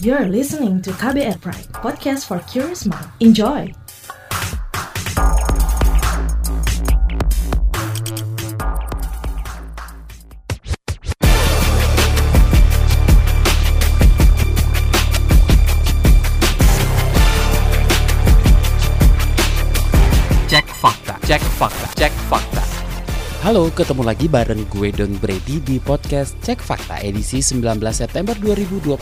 You're listening to KBR Pride, podcast for curious mind. Enjoy! Cek fakta, cek fakta, cek fakta. Halo, ketemu lagi bareng gue Don Brady di podcast Cek Fakta edisi 19 September 2022.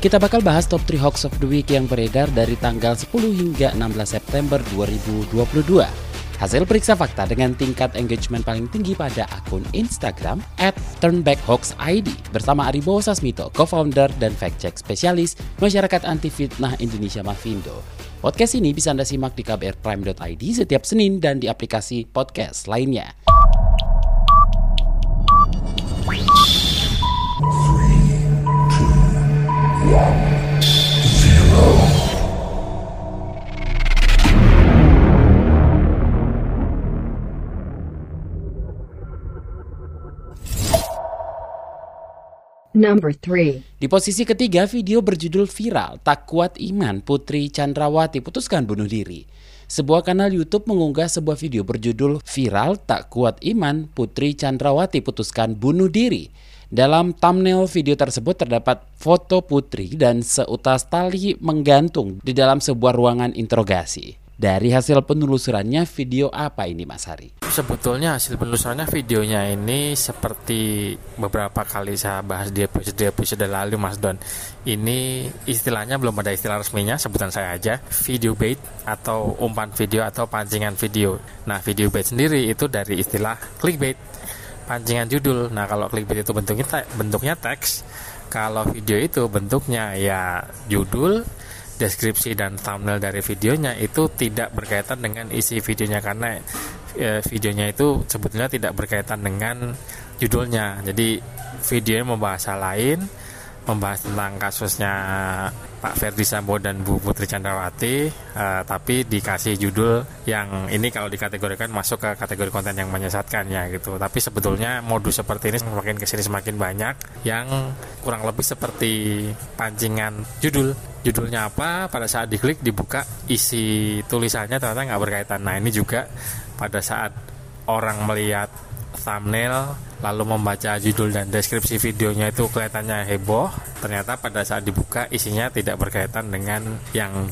Kita bakal bahas top 3 hoax of the week yang beredar dari tanggal 10 hingga 16 September 2022. Hasil periksa fakta dengan tingkat engagement paling tinggi pada akun Instagram at turnbackhoaxid bersama Aribo Sasmito, co-founder dan fact-check spesialis Masyarakat Anti Fitnah Indonesia Mafindo. Podcast ini bisa Anda simak di kbrprime.id setiap Senin dan di aplikasi podcast lainnya. Number 3. Di posisi ketiga, video berjudul viral Tak Kuat Iman Putri Chandrawati putuskan bunuh diri. Sebuah kanal YouTube mengunggah sebuah video berjudul Viral Tak Kuat Iman Putri Chandrawati putuskan bunuh diri. Dalam thumbnail video tersebut terdapat foto putri dan seutas tali menggantung di dalam sebuah ruangan interogasi. Dari hasil penelusurannya, video apa ini Mas Hari? Sebetulnya hasil penelusurannya videonya ini seperti beberapa kali saya bahas di episode-episode lalu Mas Don. Ini istilahnya belum ada istilah resminya, sebutan saya aja, video bait atau umpan video atau pancingan video. Nah, video bait sendiri itu dari istilah clickbait, pancingan judul. Nah, kalau clickbait itu bentuknya te bentuknya teks, kalau video itu bentuknya ya judul, deskripsi dan thumbnail dari videonya itu tidak berkaitan dengan isi videonya karena e, videonya itu sebetulnya tidak berkaitan dengan judulnya. Jadi videonya membahas hal lain, membahas tentang kasusnya Pak Ferdi Sambo dan Bu Putri Chandrawati, uh, tapi dikasih judul yang ini kalau dikategorikan masuk ke kategori konten yang menyesatkan ya gitu. Tapi sebetulnya modus seperti ini semakin ke sini semakin banyak yang kurang lebih seperti pancingan judul. Judulnya apa? Pada saat diklik dibuka isi tulisannya ternyata nggak berkaitan. Nah ini juga pada saat orang melihat thumbnail lalu membaca judul dan deskripsi videonya itu kelihatannya heboh ternyata pada saat dibuka isinya tidak berkaitan dengan yang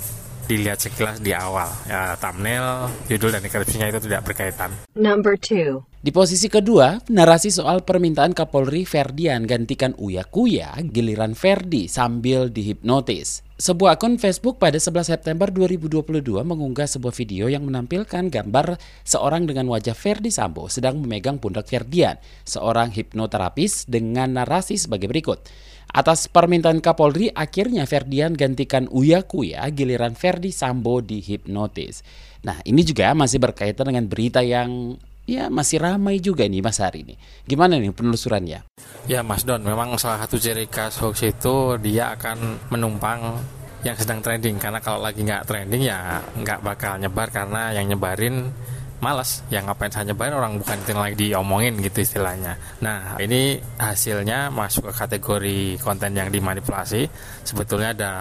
dilihat sekilas di awal ya thumbnail judul dan deskripsinya itu tidak berkaitan Number 2. Di posisi kedua, narasi soal permintaan Kapolri Ferdian gantikan Uya Kuya giliran Ferdi sambil dihipnotis. Sebuah akun Facebook pada 11 September 2022 mengunggah sebuah video yang menampilkan gambar seorang dengan wajah Ferdi Sambo sedang memegang pundak Ferdian, seorang hipnoterapis dengan narasi sebagai berikut. Atas permintaan Kapolri, akhirnya Ferdian gantikan Uya Kuya giliran Ferdi Sambo dihipnotis. Nah, ini juga masih berkaitan dengan berita yang ya masih ramai juga nih Mas hari ini. Gimana nih penelusurannya? Ya Mas Don, memang salah satu ciri khas hoax itu dia akan menumpang yang sedang trending. Karena kalau lagi nggak trending ya nggak bakal nyebar. Karena yang nyebarin malas yang ngapain saya nyebarin? Orang bukan itu lagi diomongin gitu istilahnya. Nah ini hasilnya masuk ke kategori konten yang dimanipulasi. Sebetulnya ada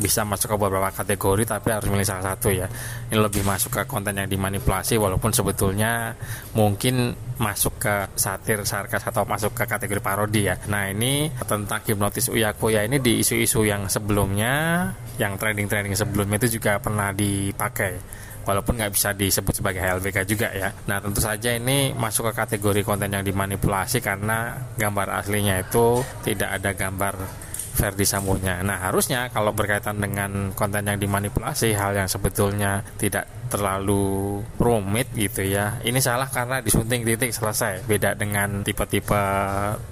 bisa masuk ke beberapa kategori tapi harus milih salah satu ya. Ini lebih masuk ke konten yang dimanipulasi walaupun sebetulnya mungkin masuk ke satir sarkas atau masuk ke kategori parodi ya. Nah ini tentang hipnotis Uya Kuya ini di isu-isu yang sebelumnya yang trending-trending sebelumnya itu juga pernah dipakai. Walaupun nggak bisa disebut sebagai HLBK juga ya. Nah tentu saja ini masuk ke kategori konten yang dimanipulasi karena gambar aslinya itu tidak ada gambar Verdi Sambonya. Nah harusnya kalau berkaitan dengan konten yang dimanipulasi hal yang sebetulnya tidak terlalu rumit gitu ya. Ini salah karena disunting titik selesai. Beda dengan tipe-tipe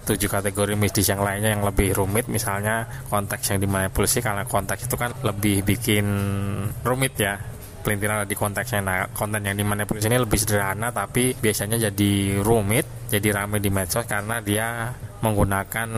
tujuh kategori mistis yang lainnya yang lebih rumit. Misalnya konteks yang dimanipulasi karena konteks itu kan lebih bikin rumit ya pelintiran di konteksnya. Nah, konten yang dimanipulasi ini lebih sederhana tapi biasanya jadi rumit, jadi ramai di medsos karena dia menggunakan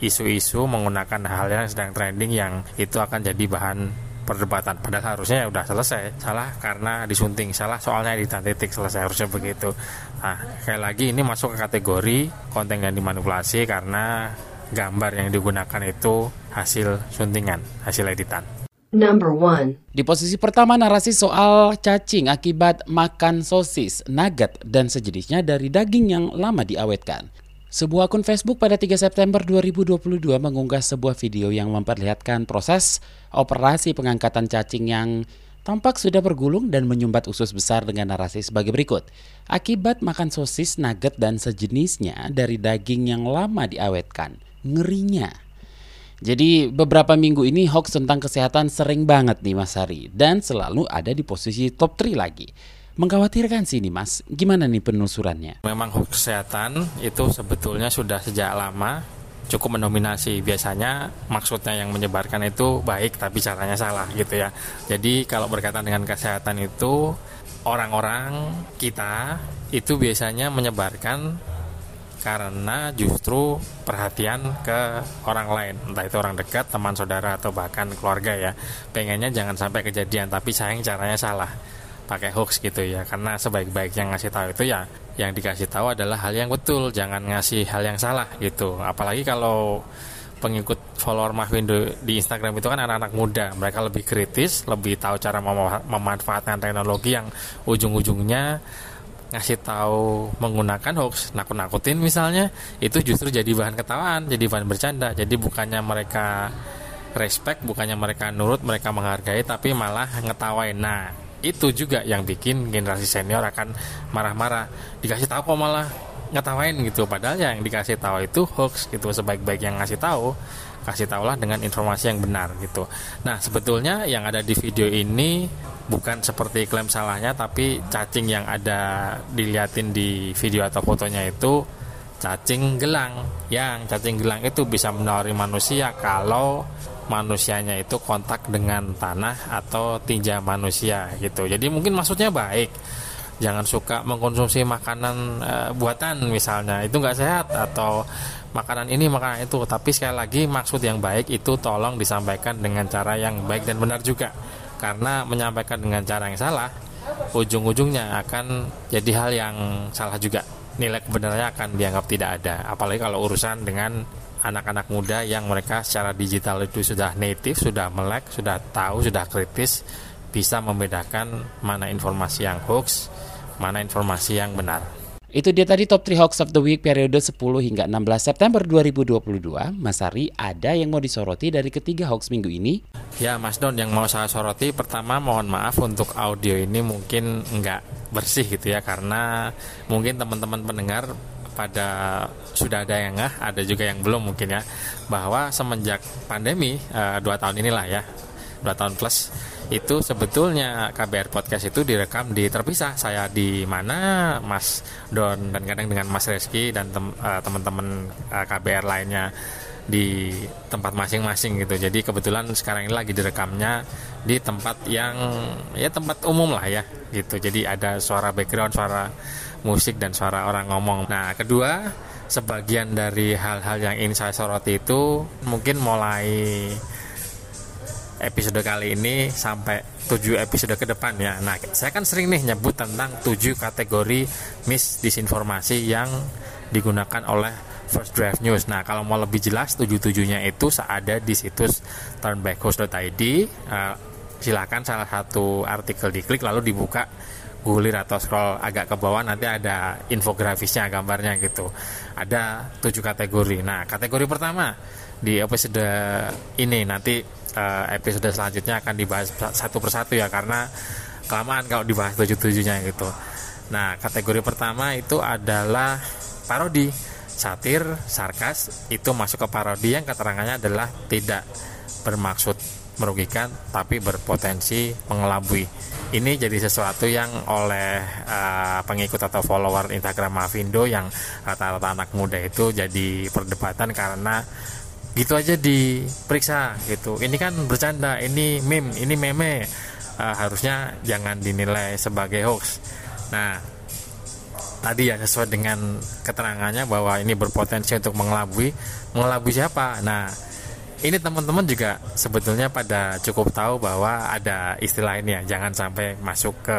isu-isu, menggunakan hal yang sedang trending yang itu akan jadi bahan perdebatan. Padahal harusnya ya udah selesai. Salah karena disunting, salah soalnya di titik selesai harusnya begitu. Nah, kayak lagi ini masuk ke kategori konten yang dimanipulasi karena gambar yang digunakan itu hasil suntingan, hasil editan. Number 1. Di posisi pertama narasi soal cacing akibat makan sosis, nugget, dan sejenisnya dari daging yang lama diawetkan. Sebuah akun Facebook pada 3 September 2022 mengunggah sebuah video yang memperlihatkan proses operasi pengangkatan cacing yang tampak sudah bergulung dan menyumbat usus besar dengan narasi sebagai berikut. Akibat makan sosis, nugget, dan sejenisnya dari daging yang lama diawetkan. Ngerinya. Jadi beberapa minggu ini hoax tentang kesehatan sering banget nih Mas Hari dan selalu ada di posisi top 3 lagi. Mengkhawatirkan sih nih Mas, gimana nih penelusurannya? Memang hoax kesehatan itu sebetulnya sudah sejak lama cukup mendominasi. Biasanya maksudnya yang menyebarkan itu baik tapi caranya salah gitu ya. Jadi kalau berkaitan dengan kesehatan itu orang-orang kita itu biasanya menyebarkan karena justru perhatian ke orang lain. Entah itu orang dekat teman saudara atau bahkan keluarga ya. Pengennya jangan sampai kejadian tapi sayang caranya salah pakai hoax gitu ya. Karena sebaik-baik yang ngasih tahu itu ya yang dikasih tahu adalah hal yang betul. Jangan ngasih hal yang salah gitu. Apalagi kalau pengikut follower Mahwindo di Instagram itu kan anak-anak muda. Mereka lebih kritis lebih tahu cara memanfaatkan teknologi yang ujung-ujungnya ngasih tahu menggunakan hoax nakut-nakutin misalnya itu justru jadi bahan ketawaan jadi bahan bercanda. Jadi bukannya mereka respect bukannya mereka nurut mereka menghargai tapi malah ngetawain. Nah itu juga yang bikin generasi senior akan marah-marah. Dikasih tahu kok malah ngetawain gitu. Padahal yang dikasih tahu itu hoax gitu. Sebaik-baik yang ngasih tahu kasih tahulah dengan informasi yang benar gitu. Nah sebetulnya yang ada di video ini bukan seperti klaim salahnya tapi cacing yang ada dilihatin di video atau fotonya itu cacing gelang. Yang cacing gelang itu bisa menawari manusia kalau manusianya itu kontak dengan tanah atau tinja manusia gitu. Jadi mungkin maksudnya baik. Jangan suka mengkonsumsi makanan e, buatan misalnya. Itu nggak sehat. Atau makanan ini makanan itu. Tapi sekali lagi maksud yang baik itu tolong disampaikan dengan cara yang baik dan benar juga. Karena menyampaikan dengan cara yang salah ujung-ujungnya akan jadi hal yang salah juga. Nilai kebenarannya akan dianggap tidak ada. Apalagi kalau urusan dengan anak-anak muda yang mereka secara digital itu sudah native sudah melek sudah tahu sudah kritis bisa membedakan mana informasi yang hoax mana informasi yang benar itu dia tadi top 3 hoax of the week periode 10 hingga 16 September 2022. Mas Ari, ada yang mau disoroti dari ketiga hoax minggu ini? Ya Mas Don, yang mau saya soroti pertama mohon maaf untuk audio ini mungkin nggak bersih gitu ya karena mungkin teman-teman pendengar pada sudah ada yang nggak, ada juga yang belum mungkin ya bahwa semenjak pandemi uh, dua tahun inilah ya dua tahun plus itu sebetulnya KBR Podcast itu direkam di terpisah. Saya di mana Mas Don dan kadang dengan Mas Reski dan uh, teman-teman uh, eh, KBR lainnya di tempat masing-masing gitu. Jadi kebetulan sekarang ini lagi direkamnya di tempat yang ya tempat umum lah ya gitu. Jadi ada suara background suara musik dan suara orang ngomong. Nah kedua sebagian dari hal-hal yang ingin saya soroti itu mungkin mulai episode kali ini sampai 7 episode ke depan ya. Nah, saya kan sering nih nyebut tentang 7 kategori misdisinformasi yang digunakan oleh First Draft News. Nah, kalau mau lebih jelas 7-7-nya itu ada di situs turnbackhost.id. Uh, eh, silakan salah satu artikel diklik lalu dibuka gulir atau scroll agak ke bawah nanti ada infografisnya gambarnya gitu. Ada tujuh kategori. Nah, kategori pertama di episode ini nanti uh, episode selanjutnya akan dibahas satu persatu ya karena kelamaan kalau dibahas tujuh tujuhnya gitu. Nah kategori pertama itu adalah parodi, satir, sarkas itu masuk ke parodi yang keterangannya adalah tidak bermaksud merugikan tapi berpotensi mengelabui. Ini jadi sesuatu yang oleh uh, pengikut atau follower Instagram Mavindo yang rata-rata anak muda itu jadi perdebatan karena gitu aja diperiksa gitu. Ini kan bercanda ini meme ini meme. Uh, harusnya jangan dinilai sebagai hoax. Nah tadi ya sesuai dengan keterangannya bahwa ini berpotensi untuk mengelabui mengelabui siapa nah ini teman-teman juga sebetulnya pada cukup tahu bahwa ada istilah ini ya jangan sampai masuk ke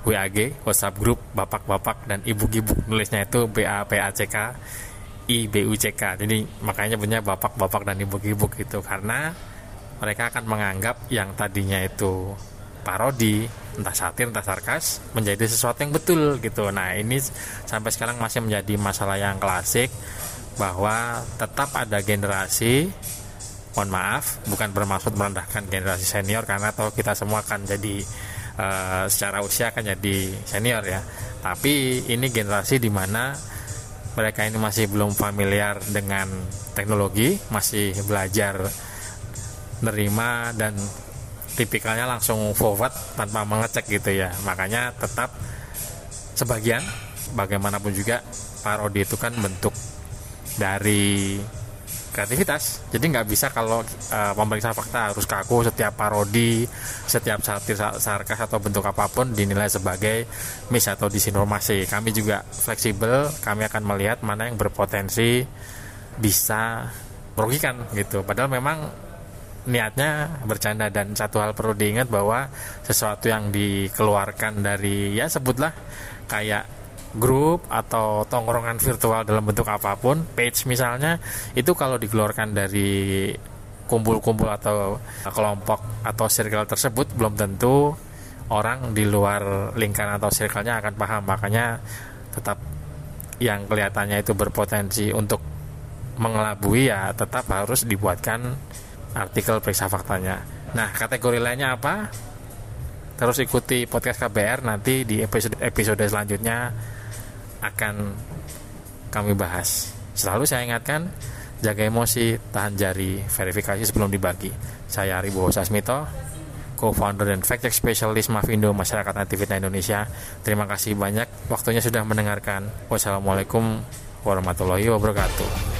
WAG WhatsApp grup bapak-bapak dan ibu-ibu nulisnya itu BAPACK IBUCK. Jadi makanya punya bapak-bapak dan ibu-ibu gitu karena mereka akan menganggap yang tadinya itu parodi, entah satir, entah sarkas menjadi sesuatu yang betul gitu. Nah, ini sampai sekarang masih menjadi masalah yang klasik bahwa tetap ada generasi mohon maaf bukan bermaksud merendahkan generasi senior karena tahu kita semua akan jadi uh, secara usia akan jadi senior ya tapi ini generasi di mana mereka ini masih belum familiar dengan teknologi masih belajar nerima dan tipikalnya langsung forward tanpa mengecek gitu ya. Makanya tetap sebagian bagaimanapun juga parodi itu kan bentuk dari kreativitas. Jadi nggak bisa kalau uh, pemeriksa fakta harus kaku setiap parodi setiap satir sarkas atau bentuk apa pun dinilai sebagai mis atau disinformasi. Kami juga fleksibel kami akan melihat mana yang berpotensi bisa merugikan gitu. Padahal memang niatnya bercanda dan satu hal perlu diingat bahwa sesuatu yang dikeluarkan dari ya sebutlah kayak grup atau tongkrongan virtual dalam bentuk apa pun, page misalnya, itu kalau dikeluarkan dari kumpul-kumpul atau kelompok atau circle tersebut belum tentu orang di luar lingkaran atau circle-nya akan paham. Makanya tetap yang kelihatannya itu berpotensi untuk mengelabui ya tetap harus dibuatkan artikel periksa faktanya. Nah, kategori lainnya apa? Terus ikuti podcast KBR nanti di episode episode selanjutnya akan kami bahas. Selalu saya ingatkan, jaga emosi, tahan jari, verifikasi sebelum dibagi. Saya Aribo Sasmito, co-founder dan fact-check specialist Mavindo Masyarakat Antivita Indonesia. Terima kasih banyak waktunya sudah mendengarkan. Wassalamualaikum warahmatullahi wabarakatuh.